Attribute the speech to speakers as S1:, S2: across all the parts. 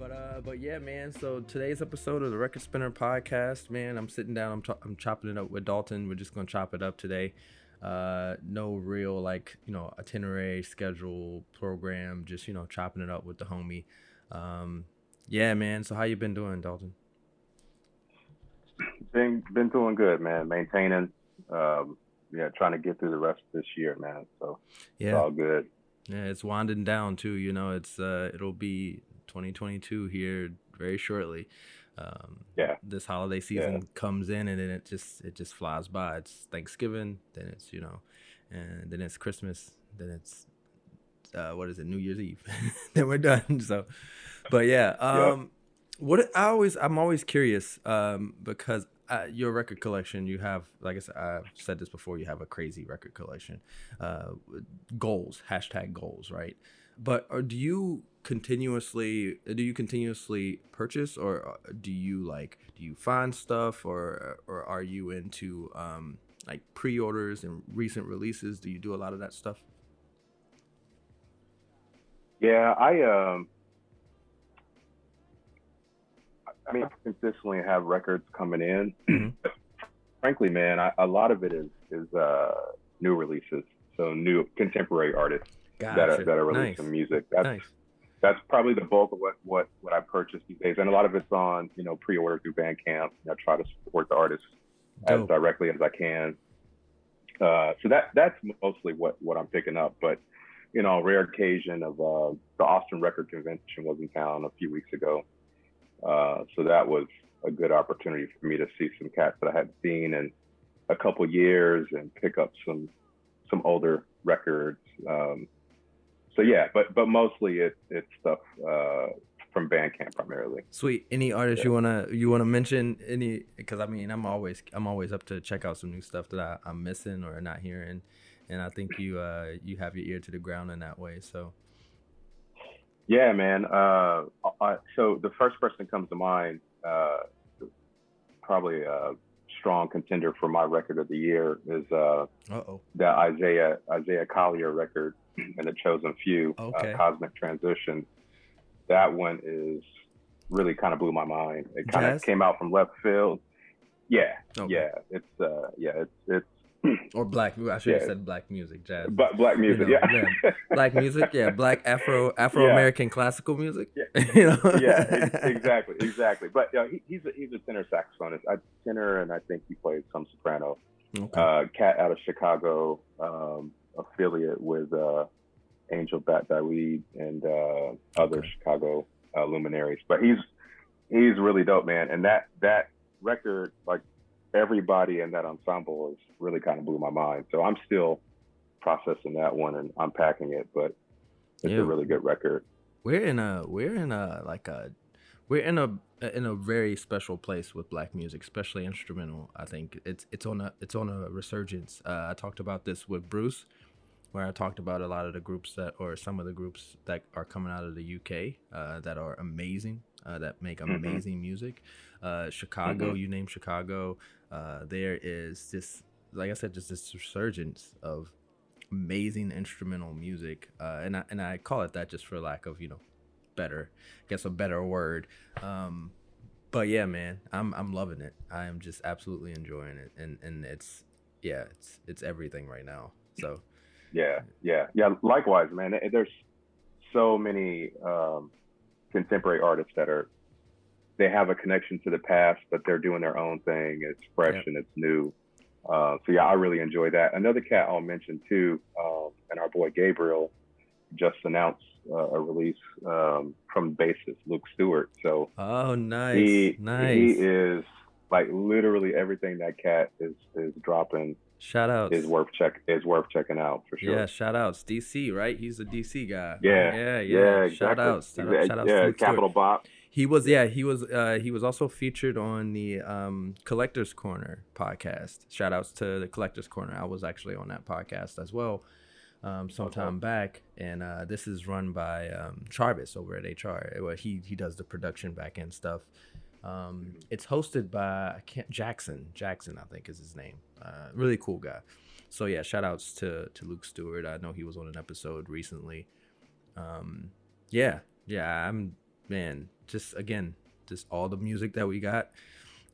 S1: But uh, but yeah, man. So today's episode of the Record Spinner podcast, man. I'm sitting down. I'm I'm chopping it up with Dalton. We're just gonna chop it up today. Uh, no real like you know itinerary, schedule, program. Just you know chopping it up with the homie. Um, yeah, man. So how you been doing, Dalton?
S2: Been been doing good, man. Maintaining. Um, yeah, trying to get through the rest of this year, man. So yeah, it's all good.
S1: Yeah, it's winding down too. You know, it's uh, it'll be 2022 here very shortly. Um,
S2: yeah.
S1: This holiday season yeah. comes in and then it just it just flies by. It's Thanksgiving, then it's you know, and then it's Christmas, then it's uh, what is it, New Year's Eve, then we're done. So, but yeah, um, what I always I'm always curious um, because uh, your record collection, you have, like I said, I've said this before, you have a crazy record collection. Uh, goals, hashtag goals, right? But or do you continuously do you continuously purchase or uh, do you like do you find stuff or or are you into um like pre-orders and recent releases? Do you do a lot of that stuff?
S2: Yeah i um i mean I consistently have records coming in. Mm-hmm. frankly man I, a lot of it is is uh new releases so new contemporary artists gotcha. that are that are releasing nice. music that's nice that's probably the bulk of what what what I purchase these days, and a lot of it's on you know pre-order through Bandcamp. I try to support the artists Dope. as directly as I can. Uh, so that that's mostly what what I'm picking up. But you know, rare occasion of uh, the Austin Record Convention was in town a few weeks ago, uh, so that was a good opportunity for me to see some cats that I hadn't seen in a couple years and pick up some some older records. Um, so yeah, but but mostly it, it's stuff uh, from Bandcamp primarily.
S1: Sweet. Any artists yeah. you wanna you wanna mention? Any? Because I mean, I'm always I'm always up to check out some new stuff that I, I'm missing or not hearing, and I think you uh you have your ear to the ground in that way. So.
S2: Yeah, man. Uh, I, so the first person that comes to mind, uh, probably a strong contender for my record of the year, is uh, the Isaiah Isaiah Collier record and the chosen few, uh, okay. uh, Cosmic Transition. That one is really kind of blew my mind. It kind of came out from left field. Yeah, okay. yeah, it's uh, yeah, it's it's
S1: or black. I should have said black music, jazz.
S2: But black music, you know, yeah.
S1: yeah. black music, yeah, black Afro Afro American yeah. classical music.
S2: Yeah, you know? yeah, exactly, exactly. But you know, he, he's a, he's a tenor saxophonist, a tenor, and I think he plays some soprano. Okay. Uh, cat out of Chicago. Um, affiliate with uh, Angel Bat Dawid and uh, other. Chicago uh, luminaries. But he's he's really dope, man. And that that record, like everybody in that ensemble, is really kind of blew my mind. So I'm still processing that one and unpacking it, but it's yeah. a really good record.
S1: We're in a we're in a like a we're in a in a very special place with black music, especially instrumental. I think it's it's on a it's on a resurgence. Uh, I talked about this with Bruce where I talked about a lot of the groups that, or some of the groups that are coming out of the UK uh, that are amazing, uh, that make mm-hmm. amazing mm-hmm. music. Uh, Chicago, mm-hmm. you name Chicago, uh, there is this, like I said, just this resurgence of amazing instrumental music, uh, and I, and I call it that just for lack of you know, better, I guess a better word. Um, but yeah, man, I'm I'm loving it. I am just absolutely enjoying it, and and it's yeah, it's it's everything right now. So
S2: yeah, yeah, yeah. Likewise, man. There's so many um, contemporary artists that are they have a connection to the past, but they're doing their own thing. It's fresh yeah. and it's new. Uh, so yeah, I really enjoy that. Another cat I'll mention too, um, and our boy Gabriel just announced uh, a release um, from bassist Luke Stewart. So
S1: oh, nice, he, nice.
S2: He is like literally everything that cat is is dropping
S1: Shout out
S2: is worth check is worth checking out for sure.
S1: Yeah, shout outs. DC, right? He's a DC guy.
S2: Yeah.
S1: Yeah, yeah. yeah exactly. Shout outs. Shout,
S2: out, shout outs yeah, Capital Bop.
S1: He was yeah, he was uh he was also featured on the um Collectors Corner podcast. Shout outs to the Collectors Corner. I was actually on that podcast as well. Um, sometime okay. back, and uh, this is run by um, Travis over at HR. Well, he he does the production back end stuff. Um, it's hosted by Jackson. Jackson, I think is his name. Uh, really cool guy. So yeah, shout outs to to Luke Stewart. I know he was on an episode recently. Um, yeah, yeah, I'm man, just again, just all the music that we got.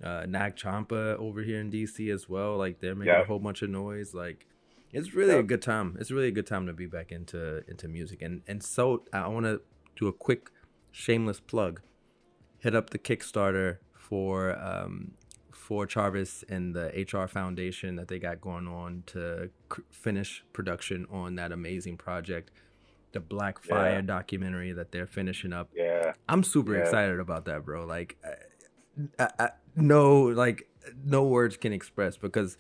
S1: Uh, Nag Champa over here in DC as well. Like they're making yeah. a whole bunch of noise. Like it's really yeah. a good time. It's really a good time to be back into into music. And and so I want to do a quick shameless plug. Hit up the Kickstarter for um, for Charvis and the HR Foundation that they got going on to c- finish production on that amazing project the Black Fire yeah. documentary that they're finishing up.
S2: Yeah,
S1: I'm super yeah. excited about that, bro. Like, I, I, no, like no words can express because,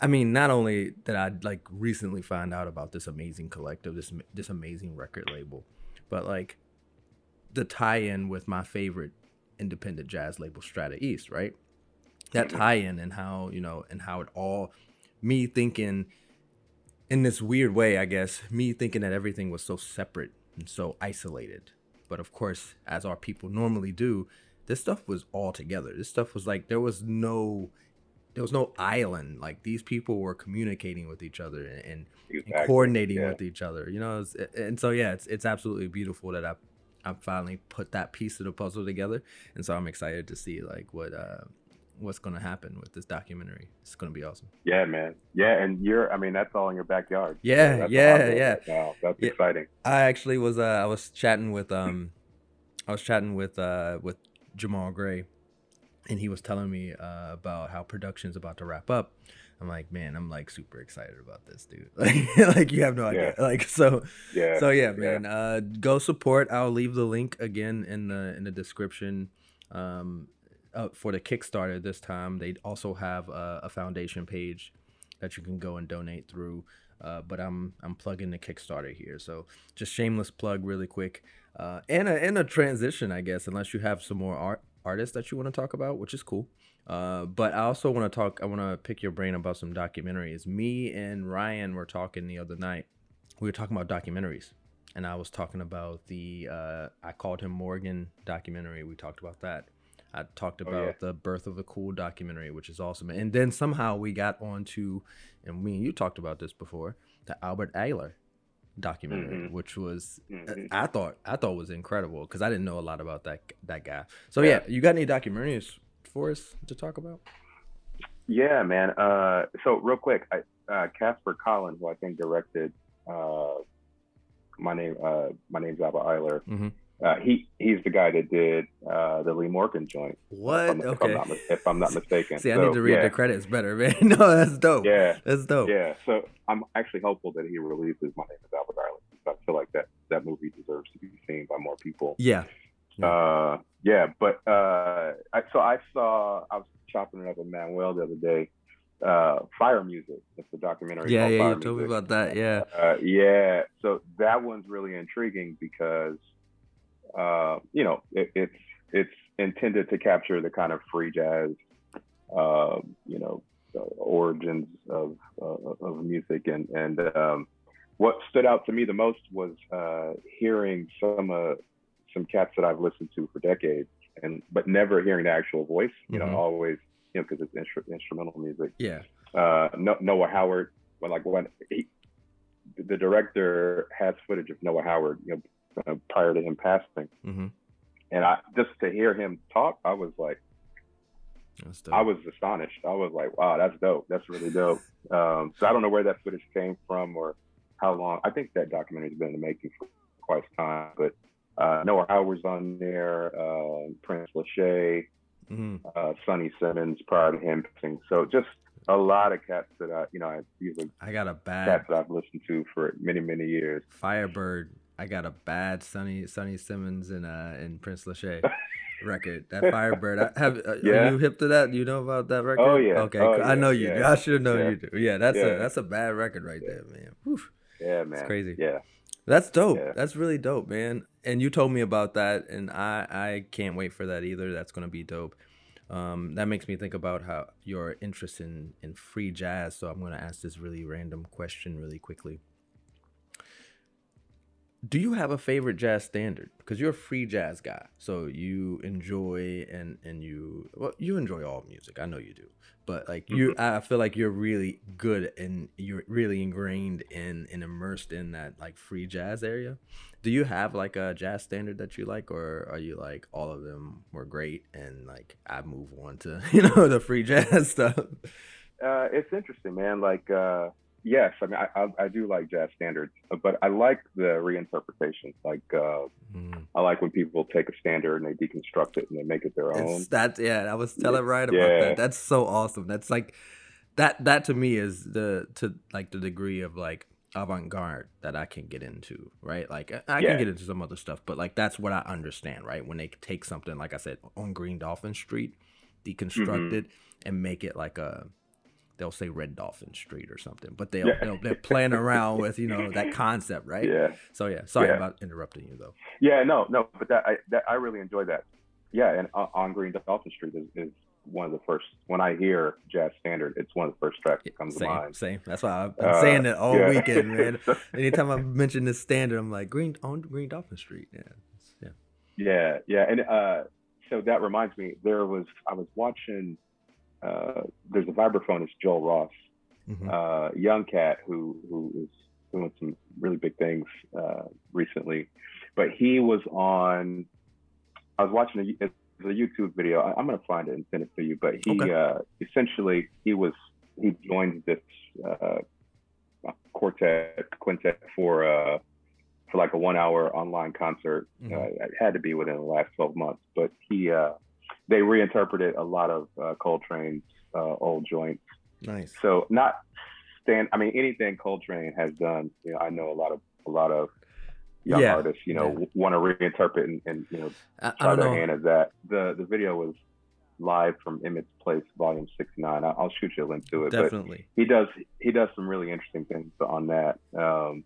S1: I mean, not only did I like recently find out about this amazing collective, this this amazing record label, but like the tie-in with my favorite independent jazz label, Strata East, right? That tie-in and how you know and how it all, me thinking in this weird way, I guess, me thinking that everything was so separate and so isolated. But of course, as our people normally do, this stuff was all together. This stuff was like there was no there was no island. Like these people were communicating with each other and, exactly. and coordinating yeah. with each other. You know, and so yeah, it's it's absolutely beautiful that I I finally put that piece of the puzzle together, and so I'm excited to see like what uh what's going to happen with this documentary. It's going to be awesome.
S2: Yeah, man. Yeah, and you're I mean that's all in your backyard.
S1: Yeah, yeah, yeah.
S2: Wow, that's yeah. exciting.
S1: I actually was uh I was chatting with um I was chatting with uh with Jamal Gray and he was telling me uh, about how production's about to wrap up. I'm like, man, I'm like super excited about this, dude. Like, like you have no idea. Yeah. Like, so, yeah. So yeah, man. Yeah. Uh, go support. I'll leave the link again in the in the description. Um, uh, for the Kickstarter this time, they also have a, a, foundation page that you can go and donate through. Uh, but I'm I'm plugging the Kickstarter here, so just shameless plug, really quick, uh, and a and a transition, I guess, unless you have some more art artists that you want to talk about, which is cool. Uh, but I also want to talk. I want to pick your brain about some documentaries. Me and Ryan were talking the other night. We were talking about documentaries, and I was talking about the uh, I called him Morgan documentary. We talked about that I talked about oh, yeah. the Birth of the Cool documentary, which is awesome. And then somehow we got onto, and me and you talked about this before, the Albert Ayler documentary, mm-hmm. which was mm-hmm. I thought I thought was incredible because I didn't know a lot about that that guy. So yeah. yeah, you got any documentaries for us to talk about?
S2: Yeah, man. Uh, so real quick, I, uh, Casper Collins, who I think directed uh, my name, uh, my name's Albert Ayler. Mm-hmm. Uh, he he's the guy that did uh, the Lee Morgan joint.
S1: What?
S2: If I'm,
S1: okay. If I'm,
S2: not, if I'm not mistaken.
S1: See, I need to read yeah. the credits better, man. no, that's dope.
S2: Yeah,
S1: that's dope.
S2: Yeah. So I'm actually hopeful that he releases My Name Is Albert Ayler. I feel like that that movie deserves to be seen by more people.
S1: Yeah.
S2: yeah. Uh, yeah, but uh, I, so I saw I was chopping it up with Manuel the other day. Uh, Fire Music. It's a documentary.
S1: Yeah, yeah,
S2: Fire
S1: you told me about that. Yeah.
S2: Uh, yeah. So that one's really intriguing because uh, you know, it, it's it's intended to capture the kind of free jazz, uh, you know, uh, origins of uh, of music, and and um, what stood out to me the most was uh, hearing some uh, some cats that I've listened to for decades, and but never hearing the actual voice. You mm-hmm. know, always you know because it's instru- instrumental music.
S1: Yeah.
S2: Noah Howard, when like when he, the director has footage of Noah Howard, you know, uh, prior to him passing. Mm-hmm. And I just to hear him talk, I was like, I was astonished. I was like, wow, that's dope. That's really dope. Um, so I don't know where that footage came from or how long. I think that documentary's been in the making for quite some time. But uh, Noah Howard's on there, uh, Prince Lasha, mm-hmm. uh, Sonny Simmons prior to him. Passing. So just a lot of cats that I, you know, I, these are
S1: I got a bad
S2: cats that I've listened to for many, many years.
S1: Firebird I got a bad Sonny Sonny Simmons and uh and Prince Lasha record. That Firebird. I have uh, yeah. are you hip to that? You know about that record?
S2: Oh yeah.
S1: Okay,
S2: oh,
S1: yeah. I know you.
S2: Yeah.
S1: I should know you do. Yeah, that's a that's a bad record right there, man. Whew.
S2: Yeah, man.
S1: It's crazy.
S2: Yeah.
S1: That's dope. That's really dope, man. And you told me about that, and I I can't wait for that either. That's gonna be dope. Um, that makes me think about how your interest in in free jazz. So I'm gonna ask this really random question really quickly do you have a favorite jazz standard? Because you're a free jazz guy, so you enjoy and and you well, you enjoy all music. I know you do, but like you, mm-hmm. I feel like you're really good and you're really ingrained in and immersed in that like free jazz area. Do you have like a jazz standard that you like, or are you like all of them were great and like I move on to you know the free jazz stuff?
S2: Uh, it's interesting, man. Like. uh yes, I mean, I, I, I, do like jazz standards, but I like the reinterpretations. Like, uh, mm. I like when people take a standard and they deconstruct it and they make it their own.
S1: That's yeah, I was telling right about yeah. that. That's so awesome. That's like that. That to me is the to like the degree of like avant-garde that I can get into, right? Like I, yeah. can get into some other stuff, but like that's what I understand, right? When they take something like I said on Green Dolphin Street, deconstruct mm-hmm. it and make it like a they'll say Red Dolphin Street or something, but they'll, yeah. they'll they're playing around with you know that concept, right?
S2: Yeah.
S1: So yeah, sorry yeah. about interrupting you though.
S2: Yeah, no, no, but that I that I really enjoy that. Yeah, and on Green Dolphin Street is, is one of the first when I hear jazz standard, it's one of the first tracks that comes
S1: same,
S2: to mind.
S1: Same. That's why I've been uh, saying it all yeah. weekend, man. Anytime I mention this standard, I'm like Green on Green Dolphin Street. Yeah.
S2: Yeah. Yeah. Yeah. And uh, so that reminds me, there was I was watching uh, there's a vibraphonist, Joel Ross, mm-hmm. uh, young cat who who is doing some really big things uh, recently. But he was on. I was watching a, a YouTube video. I, am gonna find it and send it to you. But he okay. Uh, essentially he was he joined this uh, quartet quintet for uh, for like a one hour online concert. Mm-hmm. it had to be within the last 12 months. But he they reinterpreted a lot of uh, Coltrane's uh, old joints.
S1: Nice.
S2: So not stand. I mean, anything Coltrane has done. You know, I know a lot of a lot of young yeah. artists. You know, yeah. want to reinterpret and, and, you know I, try I their know. hand at that. The the video was live from Emmet's Place, Volume 69. I'll shoot you a link to it.
S1: Definitely.
S2: But he does he does some really interesting things on that. Um,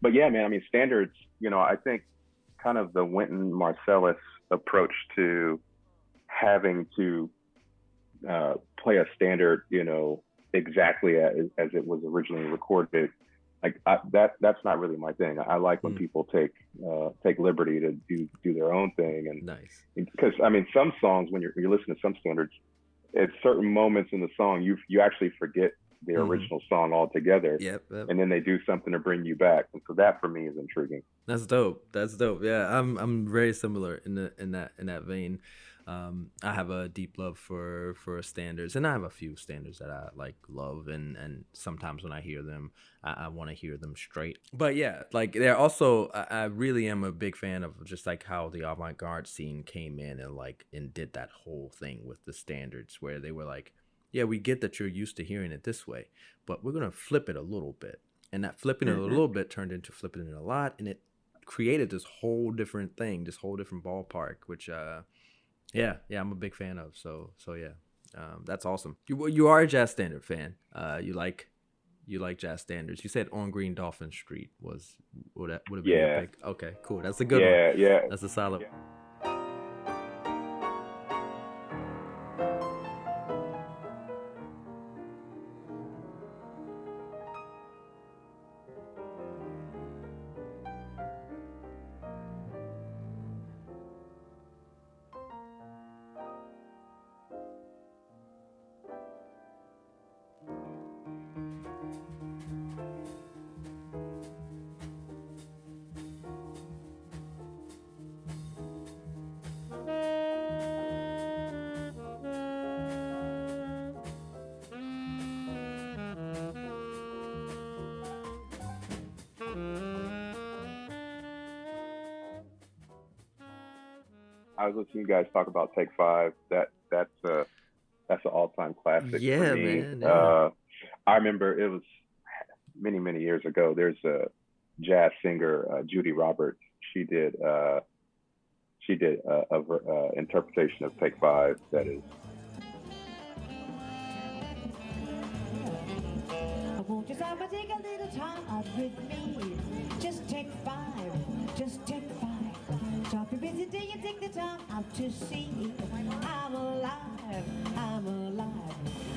S2: but yeah, man. I mean, standards. You know, I think kind of the Wynton Marsalis approach to having to uh, play a standard, you know, exactly as, as it was originally recorded. Like I, that, that's not really my thing. I like when mm. people take uh, take liberty to do do their own thing, and
S1: nice.
S2: Because I mean, some songs when you're you listen to some standards, at certain moments in the song, you you actually forget the mm original song altogether.
S1: Yep, yep,
S2: And then they do something to bring you back. And so that for me is intriguing.
S1: That's dope. That's dope. Yeah, I'm I'm very similar in the in that in that vein. Um, I have a deep love for for standards, and I have a few standards that I like love, and and sometimes when I hear them, I, I want to hear them straight. But yeah, like they're also, I, I, really am a big fan of just like how the avant garde scene came in and like and did that whole thing with the standards, where they were like, yeah, we get that you're used to hearing it this way, but we're gonna flip it a little bit, and that flipping mm-hmm. it a little bit turned into flipping it a lot, and it created this whole different thing, this whole different ballpark, which uh yeah, yeah, I'm a big fan of. So, so yeah, um, that's awesome. You you are a jazz standard fan. Uh, you like you like jazz standards. You said on Green Dolphin Street was would that would have been yeah. pick? Okay, cool. That's a good
S2: yeah,
S1: one.
S2: Yeah, yeah.
S1: That's a solid. Yeah.
S2: I was listening to you guys talk about Take Five. That that's a that's an all time classic.
S1: Yeah, man. Yeah. Uh,
S2: I remember it was many many years ago. There's a jazz singer uh, Judy Roberts. She did uh, she did a, a, a interpretation of Take Five that is. Just Stop your busy day and take the time out to see I'm alive, I'm alive.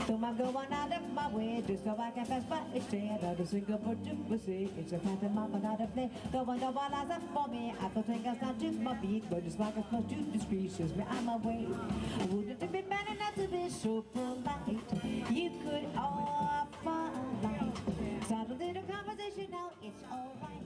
S2: So
S3: I'm going out of my way just so I can pass by instead of the Singapore Jubilee. It's a pantomime, not a play. The one that lies up for me. I thought fingers not to my beat, but it's like it's much too discreet. Says me I'm away. I wouldn't it be better not to be so polite? You could offer light. Start a little conversation now. It's alright.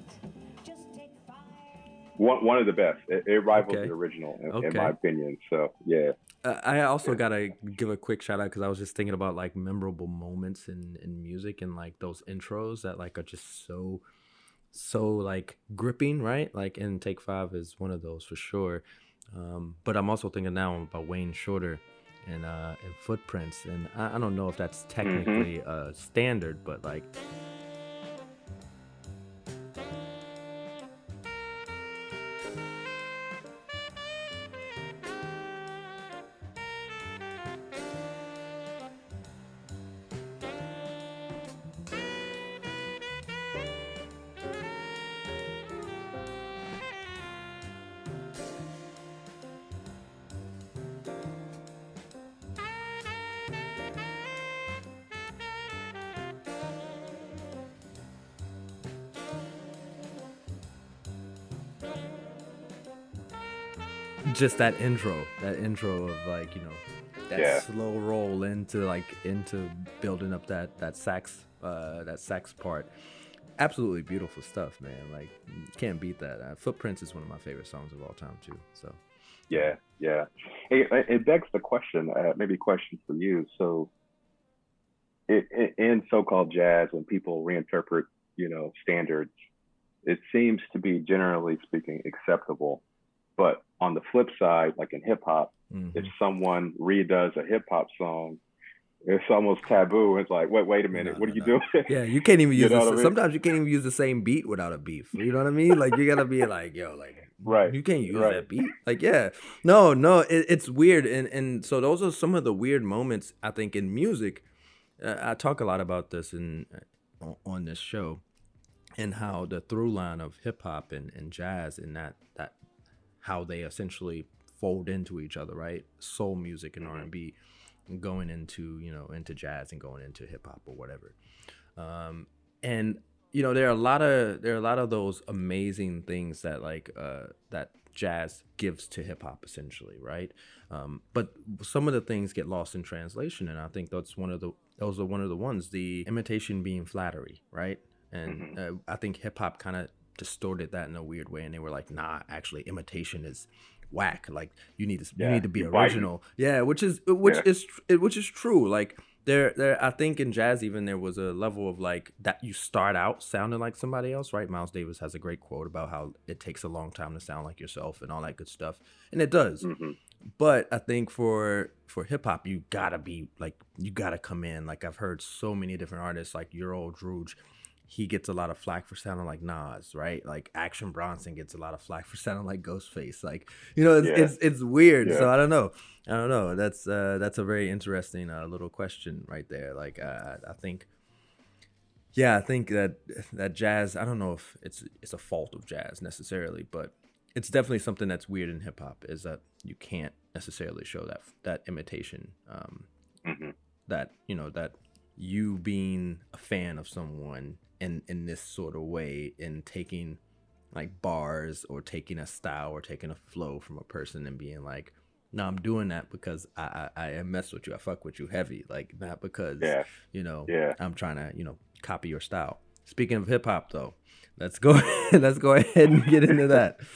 S3: Just take five.
S2: One, one of the best. It, it rivals okay. the original, in, okay. in my opinion. So yeah.
S1: Uh, I also gotta give a quick shout out because I was just thinking about like memorable moments in in music and like those intros that like are just so so like gripping, right? Like in Take Five is one of those for sure. Um, but I'm also thinking now about Wayne Shorter and uh and Footprints, and I, I don't know if that's mm-hmm. technically mm-hmm. uh standard, but like just that intro, that intro of like you know that yeah. slow roll into like into building up that that sax uh, that sax part. Absolutely beautiful stuff, man. Like can't beat that. Uh, Footprints is one of my favorite songs of all time too. So.
S2: Yeah, yeah. It, it begs the question, uh, maybe a question for you. So, it, it, in so-called jazz, when people reinterpret, you know, standards, it seems to be generally speaking acceptable but on the flip side, like in hip hop, mm-hmm. if someone redoes a hip hop song, it's almost taboo. It's like, wait, wait a minute, no, what no, are you no. doing?
S1: Yeah, you can't even use. you know mean? Sometimes you can't even use the same beat without a beef. You know what I mean? Like you gotta be like, yo, like,
S2: right?
S1: You can't use right. that beat. Like, yeah, no, no, it, it's weird, and and so those are some of the weird moments I think in music. Uh, I talk a lot about this in uh, on this show, and how the through line of hip hop and, and jazz and that that how they essentially fold into each other, right? Soul music and mm-hmm. R and B, going into you know into jazz and going into hip hop or whatever. Um, and you know there are a lot of there are a lot of those amazing things that like uh, that jazz gives to hip hop essentially, right? Um, but some of the things get lost in translation, and I think that's one of the those are one of the ones. The imitation being flattery, right? And mm-hmm. uh, I think hip hop kind of distorted that in a weird way, and they were like, "Nah, actually, imitation is whack. Like you need to yeah, you need to be original." Biting. Yeah, which is which yeah. is which is true. Like there there I think in jazz even there was a level of like that you start out sounding like somebody else, right? Miles Davis has a great quote about how it takes a long time to sound like yourself and all that good stuff, and it does. Mm-hmm. But I think for for hip hop, you gotta be like you gotta come in. Like I've heard so many different artists, like Your Old Droog he gets a lot of flack for sounding like Nas, right? Like Action Bronson gets a lot of flack for sounding like Ghostface. Like, you know, it's yeah. it's, it's, weird. Yeah. So I don't know. I don't know. That's uh that's a very interesting uh, little question right there. Like uh, I think yeah, I think that that jazz, I don't know if it's it's a fault of jazz necessarily, but it's definitely something that's weird in hip hop is that you can't necessarily show that that imitation um mm-hmm. that, you know, that you being a fan of someone in in this sort of way in taking like bars or taking a style or taking a flow from a person and being like no i'm doing that because i i, I mess with you. I fuck with you heavy. Like not because yeah. you know
S2: yeah.
S1: i'm trying to you know copy your style. Speaking of hip-hop though let's go let's go ahead and get into that.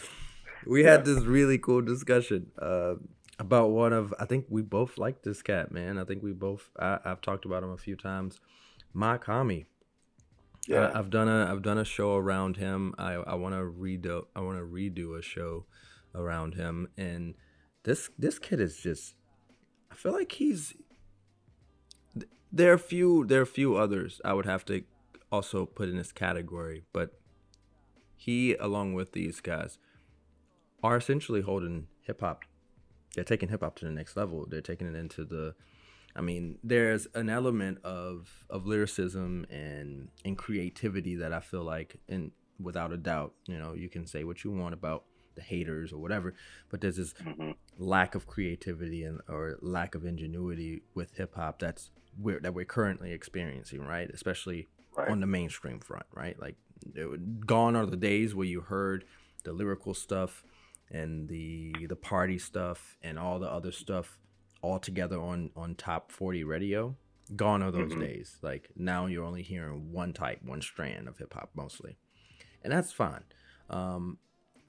S1: We yeah. had this really cool discussion uh, about one of i think we both like this cat man. I think we both I, have talked about him a few times. Mach-Hommy yeah. Uh, I, have done a I've done a show around him. I I want to redo I want to redo a show around him, and this this kid is just. I feel like he's. There are few there are few others I would have to also put in this category, but he along with these guys are essentially holding hip hop. They're taking hip hop to the next level. They're taking it into the I mean, there's an element of of lyricism and and creativity that I feel like, and without a doubt, you know, you can say what you want about the haters or whatever, but there's this mm-hmm. lack of creativity and or lack of ingenuity with hip hop that's we're that we're currently experiencing, right? Especially right. on the mainstream front, right? Like gone are the days where you heard the lyrical stuff and the the party stuff and all the other stuff all together on on top 40 radio gone are those mm-hmm. days. Like now you're only hearing one type one strand of hip hop mostly. And that's fine. Um,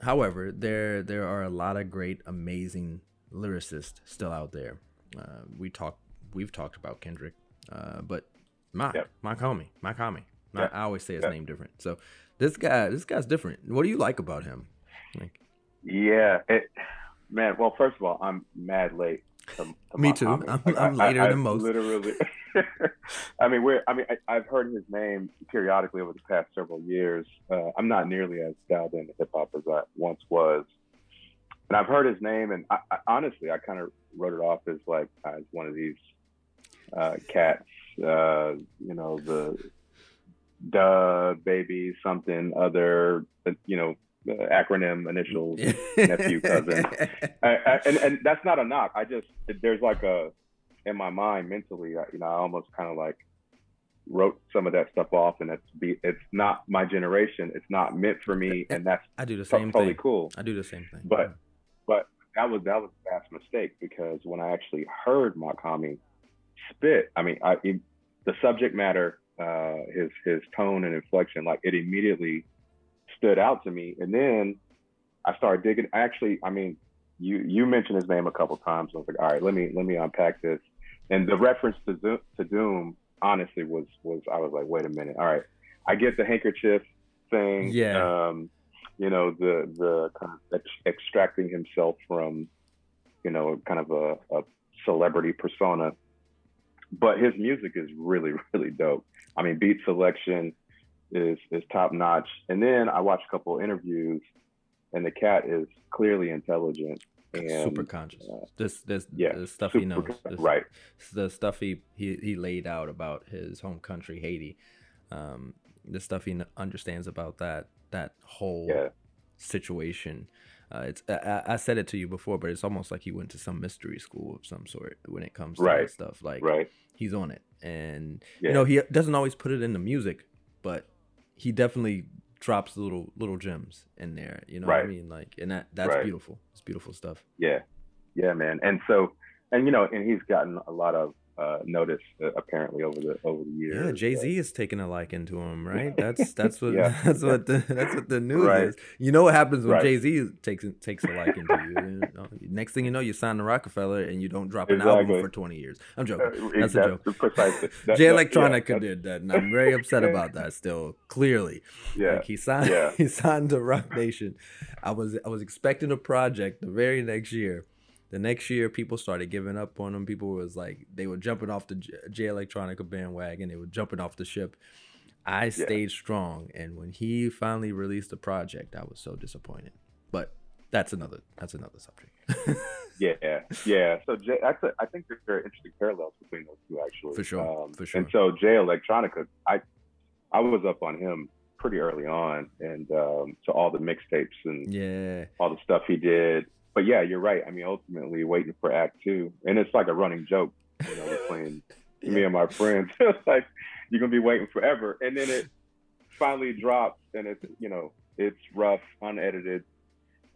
S1: however there there are a lot of great amazing lyricists still out there. Uh, we talk we've talked about kendrick uh, but my yep. my homie my homie yep. I, always say his yep. name different. So this guy this guy's different. What do you like about him? Like
S2: yeah it man well first of all i'm mad late
S1: to, to Me too. I'm, I'm, later I, than most.
S2: Literally. I mean, we're. I mean, I, have heard his name periodically over the past several years. Uh, I'm not nearly as dialed into hip hop as I once was, and I've heard his name, and I, I, honestly, I kind of wrote it off as like as one of these uh, cats. Uh, you know, the duh baby something other. You know, acronym initials, nephew, cousin, I, I, and and that's not a knock. I just there's like a in my mind mentally, you know, I almost kind of like wrote some of that stuff off, and it's be it's not my generation. It's not meant for me, and that's
S1: I do the same
S2: totally
S1: thing.
S2: cool.
S1: I do the same thing,
S2: but but that was that was a vast mistake because when I actually heard Mach-Hommy spit, I mean, I the subject matter, uh, his his tone and inflection, like it immediately stood out to me. And then I started digging. Actually, I mean, you you mentioned his name a couple times. I was like, all right, let me let me unpack this. And the reference to Doom, to Doom honestly was was I was like, wait a minute. All right, I get the handkerchief thing.
S1: Yeah.
S2: Um, you know the the kind of ex- extracting himself from you know kind of a, a celebrity persona but his music is really really dope i mean beat selection is is top notch. And then I watched a couple interviews, and the cat is clearly intelligent and
S1: super conscious. Uh, this this yeah, the stuff he knows,
S2: this, right?
S1: The stuff he, he he laid out about his home country, Haiti. Um, the stuff he understands about that that whole yeah. situation. Uh, it's I, I, said it to you before, but it's almost like he went to some mystery school of some sort when it comes to right. that stuff. Like
S2: right.
S1: he's on it, and yeah. you know he doesn't always put it in the music, but he definitely drops little little gems in there. You know right. what I mean? Like, and that that's right. beautiful. It's beautiful stuff.
S2: Yeah, yeah, man. And so, and you know, and he's gotten a lot of uh, notice uh, apparently over the over the years.
S1: Yeah, Jay Z is taking a liking to him, right? That's that's what yeah. that's what the that's what the news right. is. You know what happens when right. Jay Z takes takes a liking to you. Next thing you know, you sign to Roc-A-Fella and you don't drop an exactly. album for twenty years. I'm joking. Uh, that's a joke.
S2: Precisely.
S1: That, Jay Electronica yeah, did that, and I'm very upset about that. Still, clearly,
S2: yeah,
S1: like he signed yeah. he signed to Roc Nation. I was I was expecting a project the very next year the next year people started giving up on him people was like they were jumping off the j electronica bandwagon. They were jumping off the ship. I stayed yeah. strong and when he finally released the project i was so disappointed. But that's another that's another subject.
S2: Yeah yeah. So Jay, that's a, i think there's very interesting parallels between those two actually.
S1: For sure um, for sure.
S2: and so jay electronica i i was up on him pretty early on and um, to all the mixtapes and
S1: yeah.
S2: all the stuff he did but yeah, you're right. I mean, ultimately, waiting for Act Two, and it's like a running joke, you know, between yeah. me and my friends. like you're gonna be waiting forever, and then it finally drops, and it's you know, it's rough, unedited.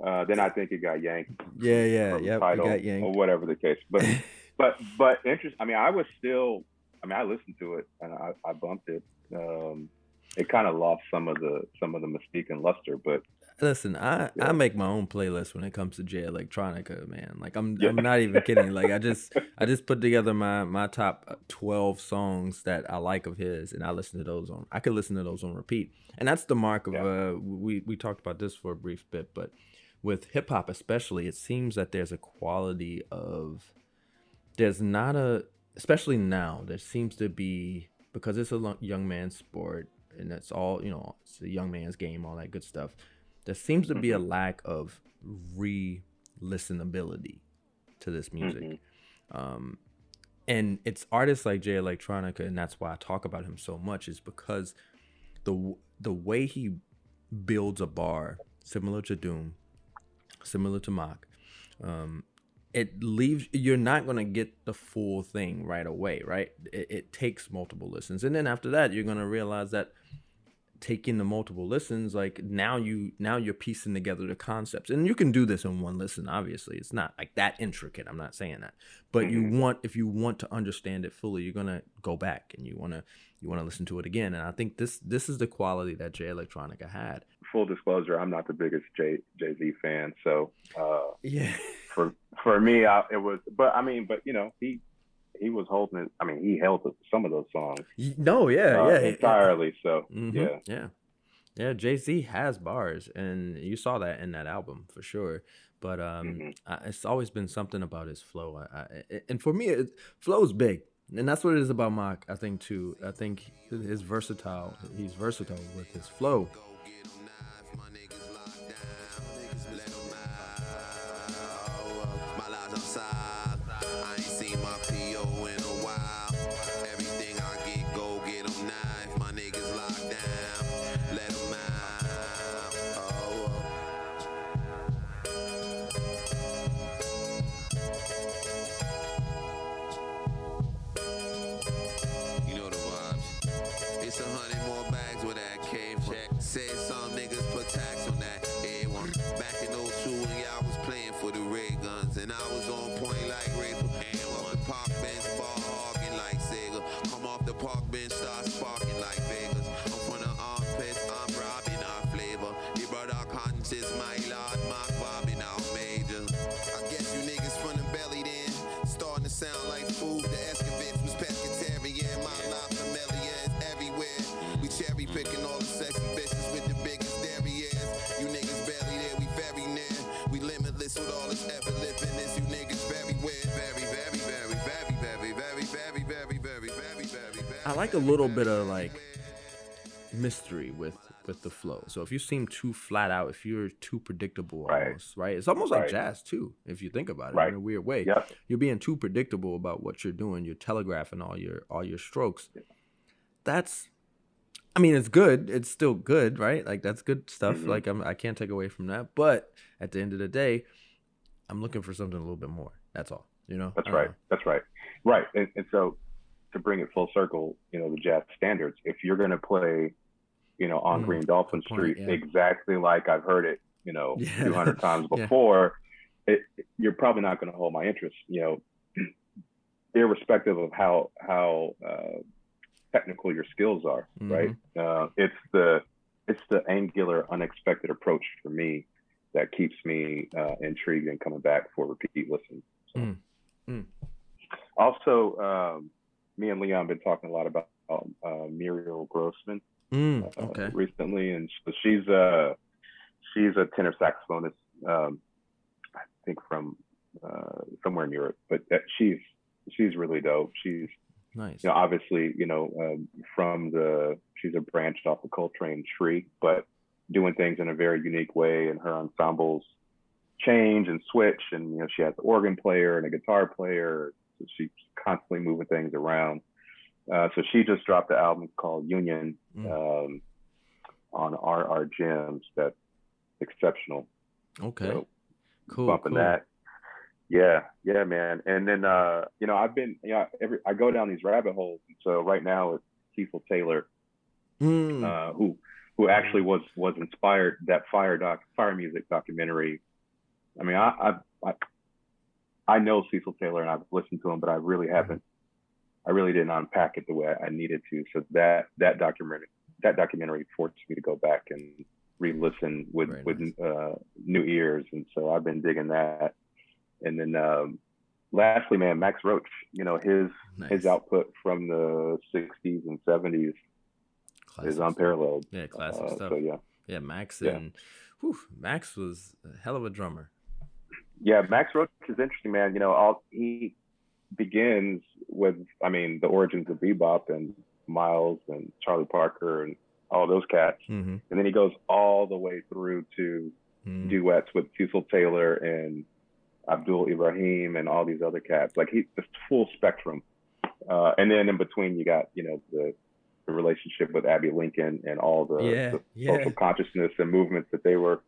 S2: Uh, then I think it got yanked.
S1: Yeah, yeah, yeah. Title got yanked.
S2: or whatever the case. But but but interest. I mean, I was still. I mean, I listened to it and I, I bumped it. Um, it kind of lost some of the some of the mystique and luster, but
S1: Listen, I, yeah. I make my own playlist when it comes to Jay Electronica, man. Like I'm yeah. I'm not even kidding. Like I just I just put together my my top uh, twelve songs that I like of his, and I listen to those on. I could listen to those on repeat, and that's the mark of. Yeah. Uh, we we talked about this for a brief bit, but with hip hop especially, it seems that there's a quality of there's not a especially now there seems to be because it's a young man's sport and it's all you know it's a young man's game all that good stuff there seems to be mm-hmm. a lack of re-listenability to this music. Mm-hmm. Um, and it's artists like Jay Electronica, and that's why I talk about him so much, is because the the way he builds a bar, similar to Doom, similar to Mach, um, it leaves you're not going to get the full thing right away right it, it, takes multiple listens and then after that you're going to realize that taking the multiple listens like now you now you're piecing together the concepts. And you can do this in one listen obviously. It's not like that intricate. I'm not saying that. But mm-hmm. you want if you want to understand it fully you're going to go back and you want to you want to listen to it again. And i think this this is the quality that jay electronica had.
S2: Full disclosure i'm not the biggest jay jay-z fan. So uh
S1: yeah.
S2: for for me I, it was but i mean but you know he he was holding it. I mean, he held some of those songs.
S1: No, yeah, uh, yeah,
S2: entirely. So
S1: mm-hmm.
S2: yeah,
S1: yeah, yeah. Jay Z has bars, and you saw that in that album for sure. But um, mm-hmm. I, it's always been something about his flow. I, I, and for me, it, flow's big, and that's what it is about Mach. I think too. I think his versatile. He's versatile with his flow. I like a little bit of like mystery with with the flow. So if you seem too flat out, if you're too predictable almost, right? It's almost like right. jazz too, if you think about it right. in a weird way.
S2: Yep.
S1: You're being too predictable about what you're doing. You're telegraphing all your all your strokes. That's I mean, it's good. It's still good, right? Like that's good stuff. Mm-hmm. Like I'm I can't take away from that. But at the end of the day, I'm looking for something a little bit more. That's all. You know?
S2: That's right. Know. That's right. Right. And, and so to bring it full circle, you know, the jazz standards. If you're going to play, you know, on mm, Green Dolphin Street yeah. exactly like I've heard it, you know, yeah. 200 times before, yeah. it, you're probably not going to hold my interest. You know, irrespective of how how uh, technical your skills are, mm-hmm. right? Uh, it's the it's the angular, unexpected approach for me that keeps me uh, intrigued and coming back for repeat listens. So. Mm. Mm. Also, um, me and Leon been talking a lot about um, uh, Muriel Grossman
S1: mm, uh,
S2: recently, and she's a uh, she's a tenor saxophonist. Um, I think from uh, somewhere in Europe, but she's she's really dope. She's
S1: nice.
S2: You know, obviously, you know, um, from the she's a branch off the Coltrane tree, but doing things in a very unique way, and her ensembles change and switch, and you know, she has an organ player and a guitar player so she's constantly moving things around. Uh, so she just dropped the album called Union mm. um, on RR Gems. That's exceptional.
S1: Okay. So cool.
S2: Bumping
S1: cool.
S2: that. Yeah, yeah, man. And then uh, you know, I've been you know, every I go down these rabbit holes. So right now it's Cecil Taylor,
S1: mm.
S2: uh, who who actually was was inspired that fire doc fire music documentary. I mean, I, I, I I know Cecil Taylor and I've listened to him, but I really haven't. I really didn't unpack it the way I needed to. So that that documentary that documentary forced me to go back and re-listen with nice. with uh, new ears, and so I've been digging that. And then um, lastly, man, Max Roach, you know his nice. his output from the '60s and '70s classic is unparalleled.
S1: Yeah, classic uh, stuff.
S2: So yeah,
S1: yeah, Max and yeah. Whew, Max was a hell of a drummer
S2: yeah, Max Roach is interesting, man. You know, all he begins with, I mean, the origins of bebop and Miles and Charlie Parker and all those cats,
S1: mm-hmm.
S2: and then he goes all the way through to mm-hmm. duets with Cecil Taylor and Abdul Ibrahim and all these other cats. Like he, the full spectrum. Uh, and then in between, you got you know the the relationship with Abbey Lincoln and all the,
S1: yeah,
S2: the
S1: yeah.
S2: social consciousness and movements that they were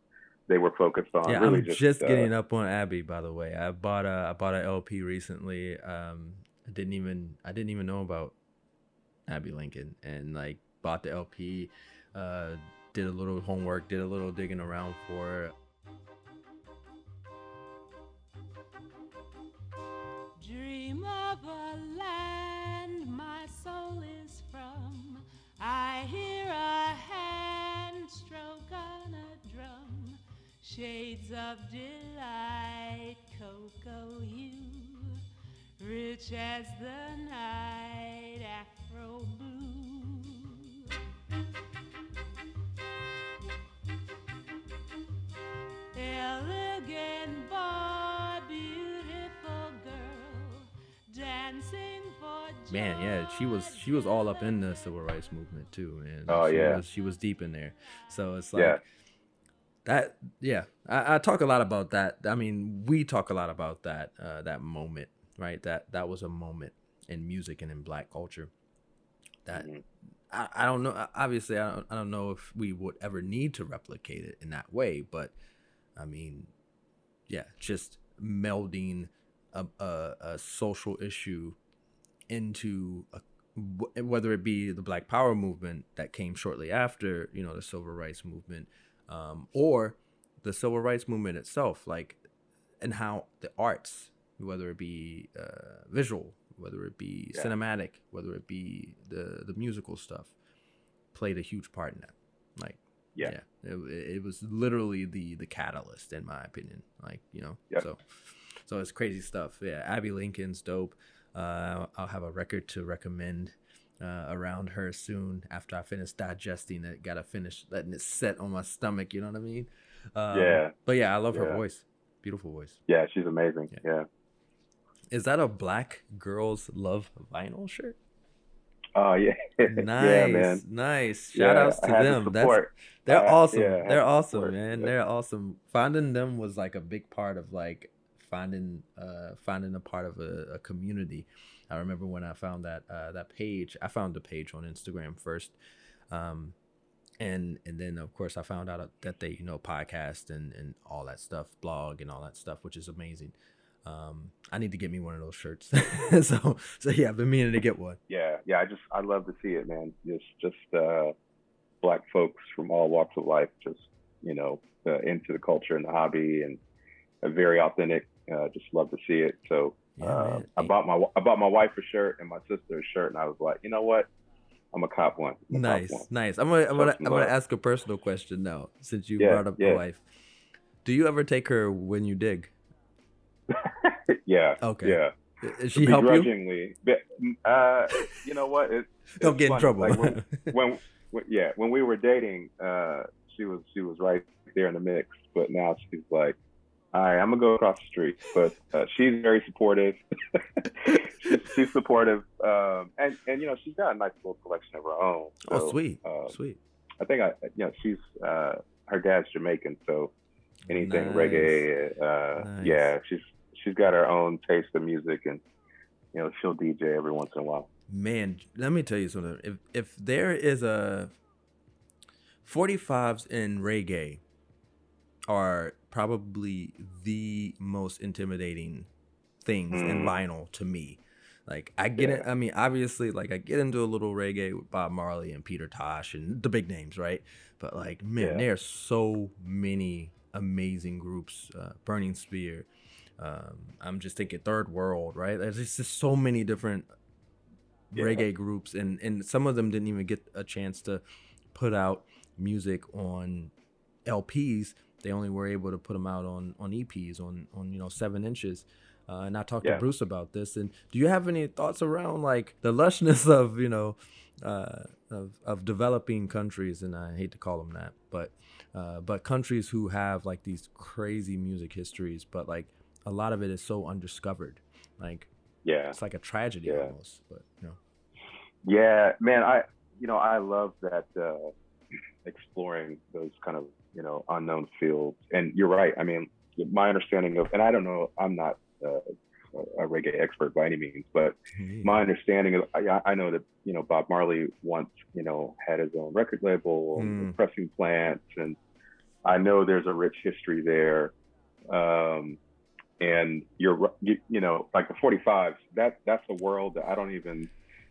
S2: they were focused on.
S1: Yeah, really I'm just, just uh, getting up on Abbey. By the way, I bought a I bought an LP recently. Um, I didn't even I didn't even know about Abbey Lincoln, and like bought the LP. Uh, did a little homework, did a little digging around for Shades of delight, cocoa hue, rich as the night, afro blue. Elegant boy, beautiful girl, dancing for Man, yeah, she was she was all up in the civil rights movement too, man.
S2: Oh
S1: she
S2: yeah,
S1: was, she was deep in there. So it's like yeah. That. Yeah, I, I, talk a lot about that. I mean, we talk a lot about that uh, that moment, right? That that was a moment in music and in Black culture that. Mm-hmm. I, I don't know. Obviously, I don't, I don't know if we would ever need to replicate it in that way, but I mean, yeah, just melding a, a, a social issue into a, whether it be the Black Power movement that came shortly after, you know, the Civil Rights movement, um, or the Civil Rights movement itself, like, and how the arts, whether it be uh, visual, whether it be yeah. cinematic, whether it be the the musical stuff, played a huge part in that. Like, yeah, yeah. It, it, was literally the the catalyst, in my opinion. Like you know, yep. so so it's crazy stuff. Yeah, Abbey Lincoln's dope. Uh, I'll have a record to recommend uh, around her soon after I finish digesting it. Gotta finish letting it set on my stomach. You know what I mean? Um,
S2: yeah.
S1: But yeah, I love yeah. her voice. Beautiful voice.
S2: Yeah, she's amazing. Yeah. yeah.
S1: Is that a Black Girls Love vinyl shirt?
S2: Oh yeah,
S1: nice, yeah, man. nice. Shout yeah, outs to them. That's they're awesome. Yeah, they're awesome, support. man. They're awesome. Finding them was like a big part of like finding uh finding a part of a, a community. I remember when I found that uh, that page. I found the page on Instagram first, um, and and then of course I found out that they you know podcast and and all that stuff, blog and all that stuff, which is amazing. Um, I need to get me one of those shirts. so so yeah, I've been meaning to get one.
S2: Yeah, yeah. I just I love to see it, man. Just just uh, black folks from all walks of life, just you know, uh, into the culture and the hobby, and very authentic. Uh, just love to see it. So yeah, uh, I bought my I bought my wife a shirt and my sister a shirt, and I was like, you know what? I'm a cop one.
S1: I'm nice, cop one. nice. I'm gonna I'm gonna I'm gonna ask a personal question now, since you yeah, brought up yeah. the wife. Do you ever take her when you dig?
S2: yeah.
S1: Okay.
S2: Yeah.
S1: Is she help you?
S2: But, uh, you know what? It,
S1: Don't get funny. in trouble.
S2: Like when, when, when, yeah, when we were dating, uh, she was she was right there in the mix. But now she's like, all right, I'm gonna go across the street. But uh, she's very supportive. she's, she's, supportive, um, and and you know she's got a nice little collection of her own.
S1: Oh, so, oh, sweet, uh, sweet.
S2: I think I, you know, she's uh, her dad's Jamaican, so anything nice. reggae. Uh, nice. Yeah, she's she's got her own taste of music, and you know she'll DJ every once in a while.
S1: Man, let me tell you something. If if there is a 45s in reggae are probably the most intimidating things mm. in vinyl to me. Like I get yeah. it. I mean, obviously, like I get into a little reggae with Bob Marley and Peter Tosh and the big names, right? But like, man, yeah. there's so many amazing groups. Uh, Burning Spear, um, I'm just thinking third world, right? There's just so many different yeah. reggae groups, and and some of them didn't even get a chance to put out music on LPs. They only were able to put them out on on EPs, on on you know seven inches. Uh, and I talked yeah. to Bruce about this. And do you have any thoughts around like the lushness of you know uh, of of developing countries? And I hate to call them that, but uh, but countries who have like these crazy music histories, but like a lot of it is so undiscovered. Like,
S2: yeah,
S1: it's like a tragedy yeah. almost. But you know,
S2: yeah, man, I you know I love that uh, exploring those kind of you know unknown fields. And you're right. I mean, my understanding of, and I don't know, I'm not. Uh, a reggae expert by any means, but mm-hmm. my understanding of I, I, know that you know Bob Marley once you know had his own record label, mm. pressing plants, and I know there's a rich history there. Um, and you're, you, you know, like the 45s, that, that's a world that I don't even,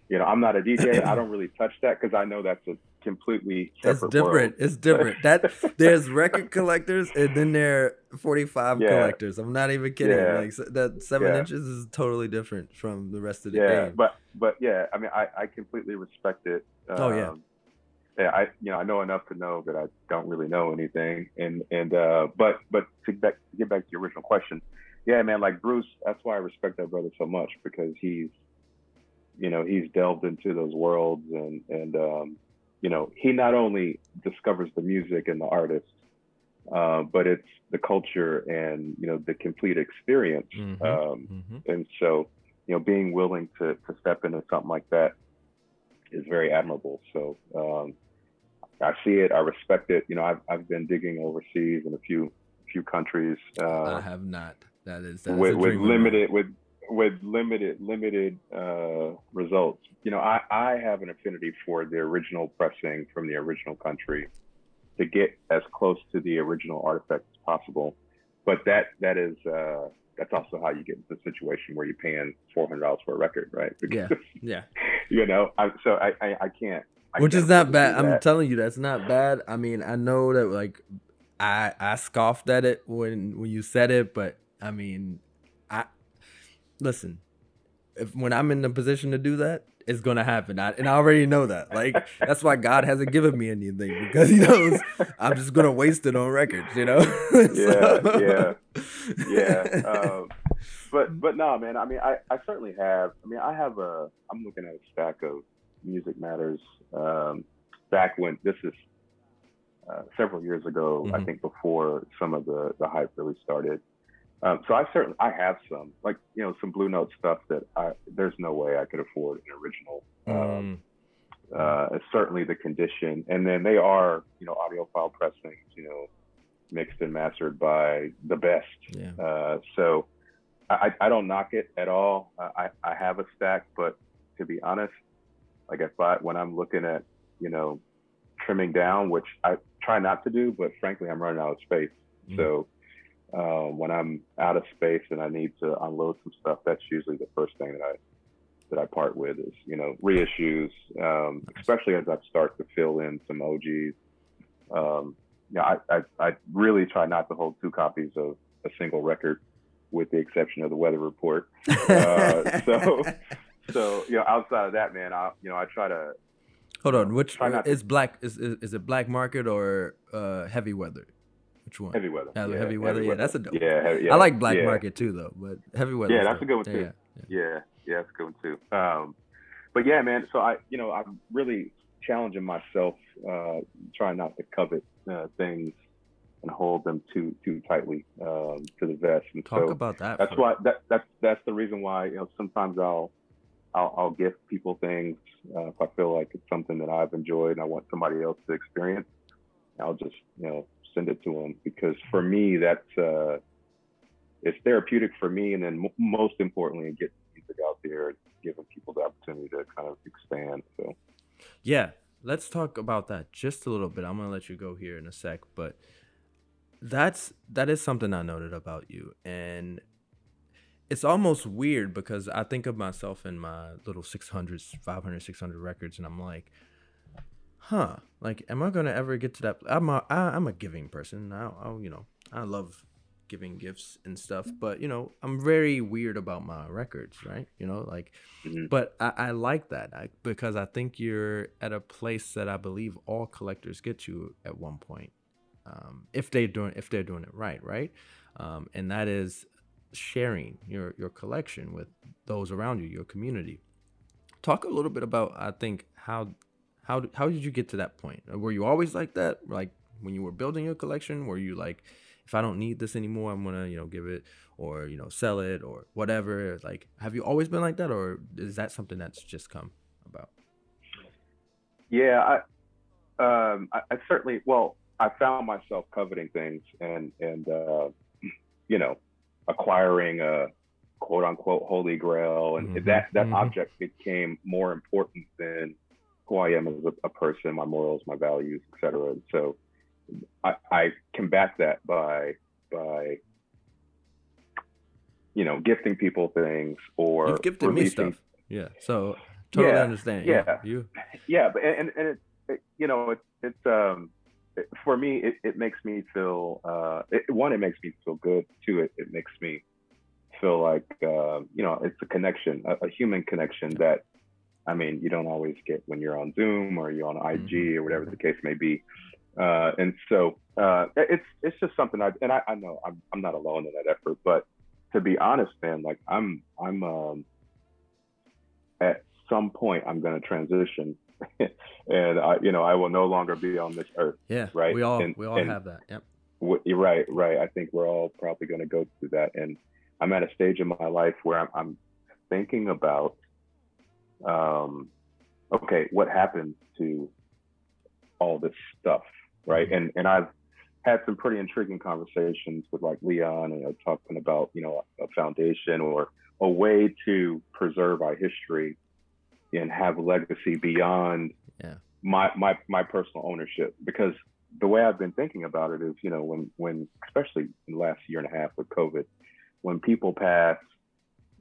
S2: you know, I'm not a DJ. I don't really touch that because I know that's a completely
S1: It's different.
S2: World.
S1: It's different. That there's record collectors and then there are 45 yeah. collectors. I'm not even kidding. Yeah. Like that seven yeah. inches is totally different from the rest of the
S2: yeah,
S1: game.
S2: But but yeah, I mean, I, I completely respect it.
S1: Um, oh yeah.
S2: Yeah, I you know I know enough to know that I don't really know anything, and and uh, but but to, back, to get back to your original question, yeah, man, like Bruce, that's why I respect that brother so much because he's, you know, he's delved into those worlds and and um, you know, he not only discovers the music and the artist, uh, but it's the culture and you know the complete experience. Mm-hmm. Um, mm-hmm. And so, you know, being willing to to step into something like that is very admirable. So um, I see it, I respect it. You know, I've I've been digging overseas in a few few countries.
S1: Uh, I have not. That is
S2: that with, with limited with with limited limited uh, results. You know, I, I have an affinity for the original pressing from the original country to get as close to the original artifact as possible. But that that is uh, that's also how you get into the situation where you're paying four hundred dollars for a record, right?
S1: Because, yeah, yeah.
S2: You know, I, so I, I, I can't. I
S1: Which
S2: can't
S1: is not bad. I'm telling you, that's not bad. I mean, I know that like I I scoffed at it when when you said it, but I mean, I listen, if when I'm in the position to do that, it's gonna happen. I, and I already know that. Like that's why God hasn't given me anything because He knows I'm just gonna waste it on records. You know.
S2: yeah, yeah, yeah. Um, but but no, man. I mean, I I certainly have. I mean, I have a. I'm looking at a stack of Music Matters. Um, back when this is uh, several years ago, mm-hmm. I think before some of the the hype really started. Um, so I certainly I have some like you know some Blue Note stuff that I there's no way I could afford an original. Um, mm. uh, certainly the condition, and then they are you know audiophile pressings, you know, mixed and mastered by the best.
S1: Yeah.
S2: Uh, so I, I don't knock it at all. I I have a stack, but to be honest, like if I when I'm looking at you know trimming down, which I try not to do, but frankly I'm running out of space. Mm. So uh, when I'm out of space and I need to unload some stuff, that's usually the first thing that I that I part with is you know reissues, um, especially as I start to fill in some OGs. Um, yeah, I, I, I really try not to hold two copies of a single record, with the exception of the weather report. Uh, so so you know outside of that, man, I you know I try to.
S1: Hold on, which is black? Is, is is it black market or uh, heavy weather? Which one?
S2: Heavy weather. Yeah,
S1: heavy weather. Yeah, that's a dope.
S2: Yeah, heavy, yeah.
S1: I like Black yeah. Market too, though. But heavy weather.
S2: Yeah, that's dope. a good one too. Yeah, yeah, yeah, that's a good one too. Um, but yeah, man. So I, you know, I'm really challenging myself, uh, trying not to covet uh, things and hold them too too tightly um, to the vest. And
S1: Talk
S2: so
S1: about that.
S2: That's why that that's that's the reason why you know sometimes I'll I'll, I'll give people things uh, if I feel like it's something that I've enjoyed and I want somebody else to experience. I'll just you know send it to them because for me that's uh, it's therapeutic for me, and then m- most importantly, get music out there, giving people the opportunity to kind of expand. So,
S1: yeah, let's talk about that just a little bit. I'm gonna let you go here in a sec, but that's that is something I noted about you, and it's almost weird because I think of myself in my little 600s, 500, 600 records, and I'm like, huh. Like am i gonna ever get to that i'm a I, i'm a giving person. I, I you know i love giving gifts and stuff but you know i'm very weird about my records right? You know like mm-hmm. but I, I like that. I, because i think you're at a place that i believe all collectors get you at one point um, if they doing if they're doing it right right? Um, and that is sharing your your collection with those around you your community. Talk a little bit about i think how how how did you get to that point? Were you always like that? Like when you were building your collection, were you like, if I don't need this anymore, I'm gonna you know give it or you know sell it or whatever? Like, have you always been like that, or is that something that's just come about?
S2: Yeah, I, um, I, I certainly. Well, I found myself coveting things and and uh, you know acquiring a quote unquote holy grail, and mm-hmm. that that mm-hmm. object became more important than who I am as a, a person, my morals, my values, etc. And so I, I combat that by by you know gifting people things or
S1: You've gifted me stuff. Yeah, so totally
S2: yeah,
S1: understand.
S2: Yeah,
S1: yeah, you.
S2: Yeah, but and and it, it you know it's it's um it, for me it, it makes me feel uh it, one it makes me feel good two it it makes me feel like uh, you know it's a connection a, a human connection that I mean, you don't always get when you're on Zoom or you're on IG mm-hmm. or whatever the case may be. Uh, and so uh, it's it's just something I and I, I know I'm I'm not alone in that effort, but to be honest, man, like I'm I'm um, at some point I'm going to transition, and I you know I will no longer be on this earth.
S1: Yeah,
S2: right.
S1: We all
S2: and,
S1: we all have that. Yep.
S2: you're right, right. I think we're all probably going to go through that, and I'm at a stage in my life where I'm, I'm thinking about um, okay, what happens to all this stuff, right? And and I've had some pretty intriguing conversations with like Leon and you know, talking about you know a foundation or a way to preserve our history and have legacy beyond
S1: yeah.
S2: my my my personal ownership because the way I've been thinking about it is you know when when especially in the last year and a half with COVID when people pass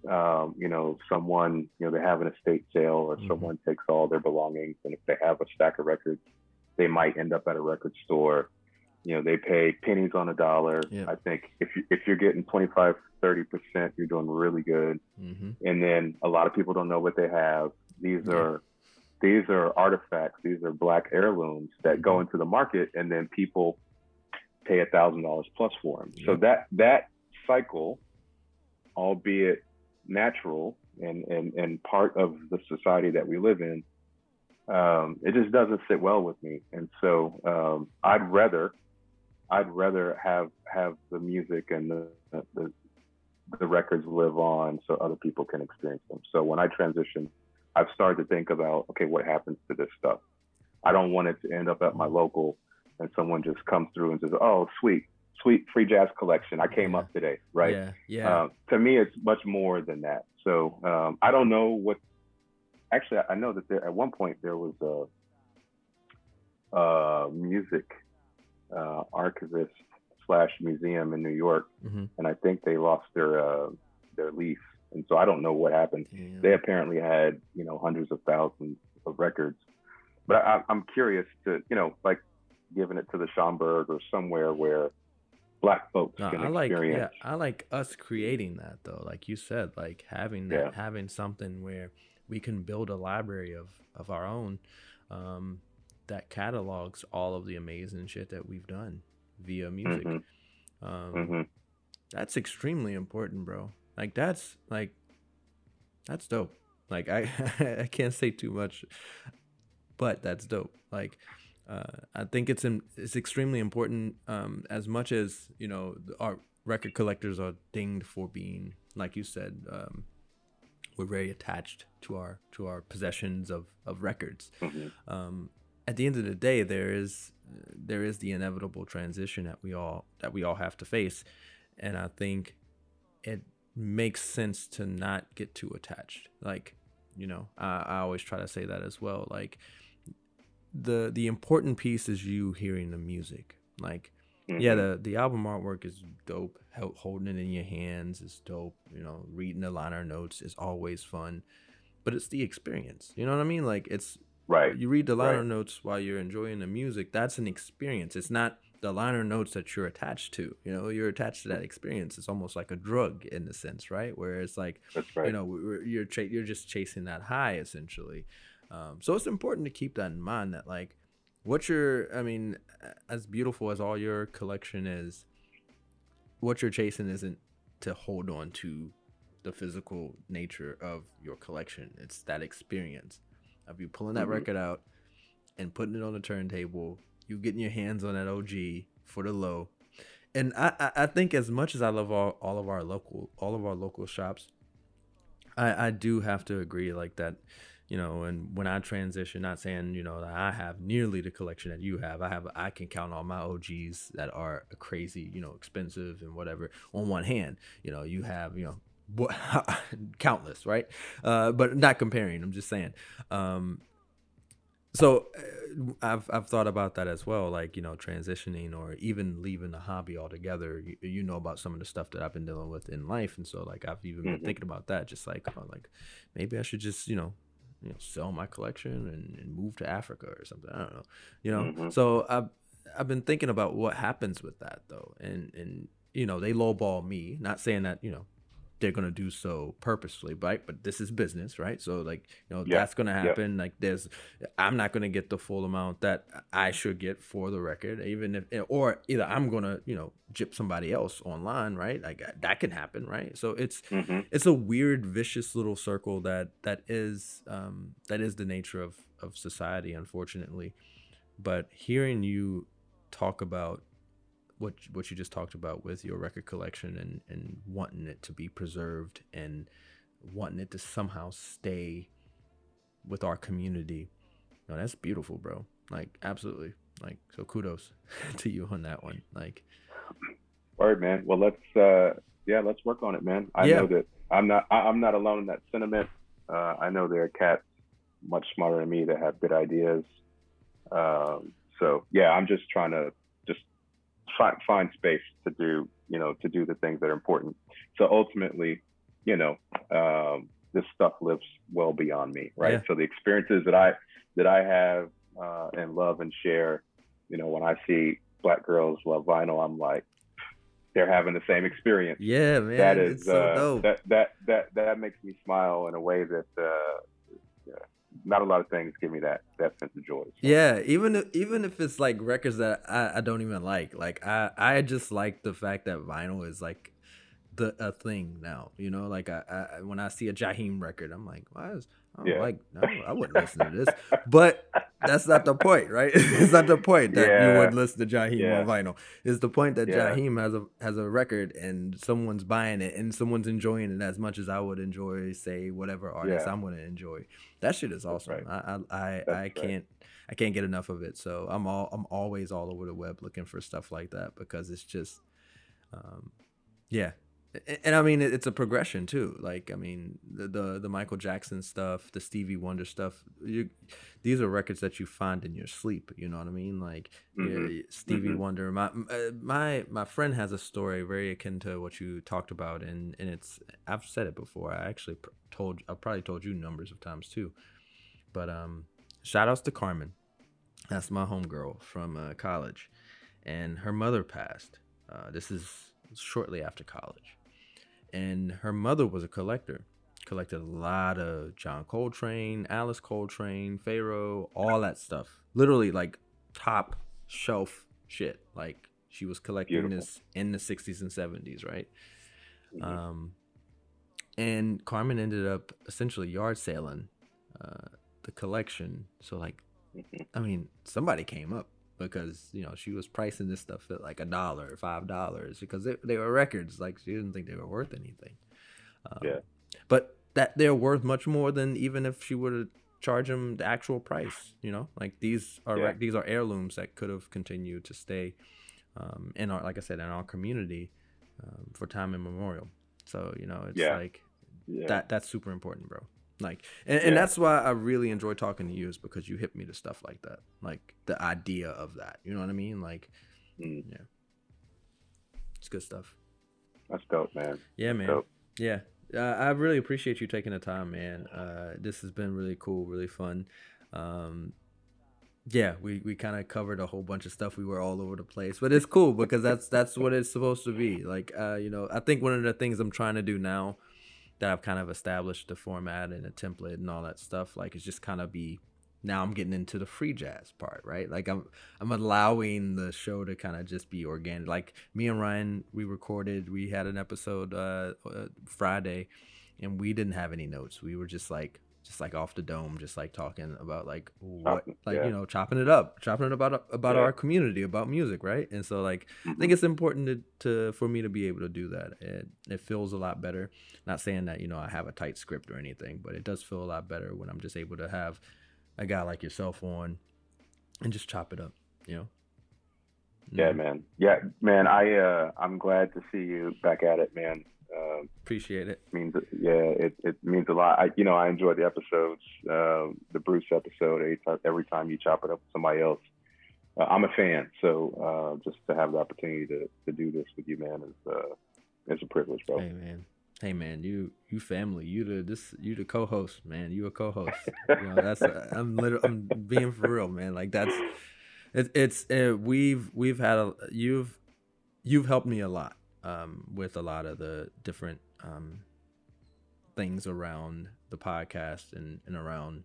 S2: um, you know, someone, you know, they have an estate sale or mm-hmm. someone takes all their belongings. And if they have a stack of records, they might end up at a record store. You know, they pay pennies on a dollar.
S1: Yeah.
S2: I think if, you, if you're getting 25, 30%, you're doing really good.
S1: Mm-hmm.
S2: And then a lot of people don't know what they have. These yeah. are, these are artifacts. These are black heirlooms that go mm-hmm. into the market and then people pay a thousand dollars plus for them. Yeah. So that, that cycle, albeit natural and, and, and part of the society that we live in, um, it just doesn't sit well with me. And so um, I'd rather I'd rather have have the music and the, the the records live on so other people can experience them. So when I transition, I've started to think about okay, what happens to this stuff? I don't want it to end up at my local and someone just comes through and says, "Oh, sweet, sweet free jazz collection. I came
S1: yeah.
S2: up today, right?
S1: Yeah, yeah.
S2: Uh, to me, it's much more than that. So um, I don't know what. Actually, I know that there at one point there was a, a music uh, archivist slash museum in New York,
S1: mm-hmm.
S2: and I think they lost their uh, their lease, and so I don't know what happened.
S1: Damn.
S2: They apparently had you know hundreds of thousands of records, but I, I'm curious to you know like giving it to the Schomburg or somewhere where black folks no, can
S1: I like,
S2: experience.
S1: Yeah, I like us creating that though. Like you said, like having that, yeah. having something where we can build a library of of our own um, that catalogs all of the amazing shit that we've done via music.
S2: Mm-hmm.
S1: Um,
S2: mm-hmm.
S1: That's extremely important, bro. Like that's like that's dope. Like I I can't say too much, but that's dope. Like uh, I think it's in, it's extremely important. Um, as much as you know, our record collectors are dinged for being, like you said, um, we're very attached to our to our possessions of of records.
S2: Mm-hmm.
S1: Um, at the end of the day, there is there is the inevitable transition that we all that we all have to face, and I think it makes sense to not get too attached. Like, you know, I, I always try to say that as well. Like the the important piece is you hearing the music. Like, mm-hmm. yeah, the the album artwork is dope. Holding it in your hands is dope. You know, reading the liner notes is always fun, but it's the experience. You know what I mean? Like, it's
S2: right.
S1: You read the liner
S2: right.
S1: notes while you're enjoying the music. That's an experience. It's not the liner notes that you're attached to. You know, you're attached to that experience. It's almost like a drug in the sense, right? Where it's like,
S2: right.
S1: you know, you're tra- you're just chasing that high essentially. Um, so it's important to keep that in mind that like what your I mean, as beautiful as all your collection is, what you're chasing isn't to hold on to the physical nature of your collection. It's that experience of you pulling that mm-hmm. record out and putting it on the turntable, you getting your hands on that OG for the low. And I, I think as much as I love all, all of our local all of our local shops, I, I do have to agree like that you know and when i transition not saying you know that i have nearly the collection that you have i have i can count on my og's that are crazy you know expensive and whatever on one hand you know you have you know what countless right uh but not comparing i'm just saying um so uh, I've I've thought about that as well, like you know, transitioning or even leaving the hobby altogether. You, you know about some of the stuff that I've been dealing with in life, and so like I've even been mm-hmm. thinking about that, just like oh, like maybe I should just you know you know sell my collection and, and move to Africa or something. I don't know, you know. Mm-hmm. So I've I've been thinking about what happens with that though, and and you know they lowball me. Not saying that you know they're gonna do so purposely, right? But this is business, right? So like, you know, yeah. that's gonna happen. Yeah. Like there's I'm not gonna get the full amount that I should get for the record, even if or either I'm gonna, you know, jip somebody else online, right? Like that can happen, right? So it's mm-hmm. it's a weird, vicious little circle that that is um that is the nature of of society, unfortunately. But hearing you talk about what what you just talked about with your record collection and and wanting it to be preserved and wanting it to somehow stay with our community. No, that's beautiful, bro. Like absolutely. Like so kudos to you on that one. Like
S2: Word man. Well let's uh yeah, let's work on it, man. I yeah. know that I'm not I, am not alone in that sentiment. Uh I know there are cats much smarter than me that have good ideas. Um so yeah, I'm just trying to find, find space to do, you know, to do the things that are important. So ultimately, you know, um, this stuff lives well beyond me, right? Yeah. So the experiences that I that I have uh, and love and share, you know, when I see black girls love vinyl, I'm like, they're having the same experience.
S1: Yeah, man.
S2: That is so uh, that that that that makes me smile in a way that uh, not a lot of things give me that that sense of joy. So.
S1: Yeah, even if, even if it's like records that I, I don't even like, like I I just like the fact that vinyl is like the a thing now. You know, like I, I when I see a Jaheim record, I'm like, why is I'm yeah. like, no, I wouldn't listen to this. But that's not the point, right? it's not the point that yeah. you would listen to Jaheim yeah. on vinyl. It's the point that yeah. Jaheim has a has a record and someone's buying it and someone's enjoying it as much as I would enjoy, say, whatever artist I'm gonna enjoy. That shit is awesome. Right. I I I, I can't. I can't get enough of it. So I'm all I'm always all over the web looking for stuff like that because it's just um yeah, and I mean it's a progression too. Like I mean the the, the Michael Jackson stuff, the Stevie Wonder stuff. You, these are records that you find in your sleep. You know what I mean? Like mm-hmm. yeah, Stevie mm-hmm. Wonder. My uh, my my friend has a story very akin to what you talked about, and and it's I've said it before. I actually told I probably told you numbers of times too. But um, shout outs to Carmen. That's my homegirl from uh, college, and her mother passed. Uh, this is shortly after college and her mother was a collector collected a lot of john coltrane alice coltrane pharoah all that stuff literally like top shelf shit like she was collecting Beautiful. this in the 60s and 70s right mm-hmm. um and carmen ended up essentially yard selling uh, the collection so like mm-hmm. i mean somebody came up because you know she was pricing this stuff at like a dollar, five dollars because they, they were records. Like she didn't think they were worth anything.
S2: Um, yeah.
S1: But that they're worth much more than even if she would have charged them the actual price. You know, like these are yeah. these are heirlooms that could have continued to stay um, in our, like I said, in our community um, for time immemorial. So you know, it's yeah. like yeah. that that's super important, bro. Like, and, yeah. and that's why I really enjoy talking to you is because you hit me to stuff like that, like the idea of that. You know what I mean? Like, mm. yeah, it's good stuff.
S2: That's dope, man.
S1: Yeah, man. Dope. Yeah, uh, I really appreciate you taking the time, man. Uh, this has been really cool, really fun. Um, yeah, we, we kind of covered a whole bunch of stuff. We were all over the place, but it's cool because that's that's what it's supposed to be. Like, uh, you know, I think one of the things I'm trying to do now that I've kind of established the format and a template and all that stuff. Like it's just kind of be now I'm getting into the free jazz part, right? Like I'm I'm allowing the show to kind of just be organic. Like me and Ryan, we recorded, we had an episode uh, uh, Friday, and we didn't have any notes. We were just like just like off the dome, just like talking about like what, like yeah. you know, chopping it up, chopping it about about yeah. our community, about music, right? And so like. I think mm-hmm. it's important to, to for me to be able to do that. It it feels a lot better. Not saying that you know I have a tight script or anything, but it does feel a lot better when I'm just able to have a guy like yourself on and just chop it up, you know.
S2: Yeah, mm-hmm. man. Yeah, man. I uh, I'm glad to see you back at it, man. Um,
S1: Appreciate it.
S2: Means yeah, it, it means a lot. I, you know, I enjoy the episodes. Um, the Bruce episode. Every time, you chop it up with somebody else, uh, I'm a fan. So uh, just to have the opportunity to, to do this with you, man, is uh, is a privilege, bro.
S1: Hey, man. Hey man, you you family, you the this you the co-host, man. You a co-host. you know that's uh, I'm literally I'm being for real, man. Like that's it, it's uh, we've we've had a you've you've helped me a lot um, with a lot of the different um, things around the podcast and, and around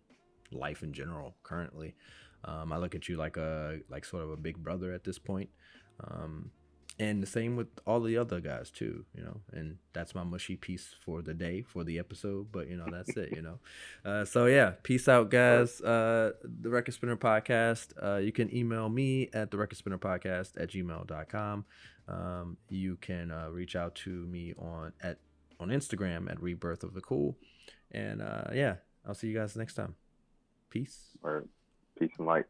S1: life in general currently. Um, i look at you like a like sort of a big brother at this point. Um, and the same with all the other guys too you know and that's my mushy piece for the day for the episode but you know that's it you know. Uh, so yeah peace out guys. Uh, the record spinner podcast uh, you can email me at the record spinner podcast at gmail.com um, you can uh, reach out to me on at on instagram at rebirth of the cool. And uh, yeah i'll see you guys next time. Peace.
S2: Or peace and light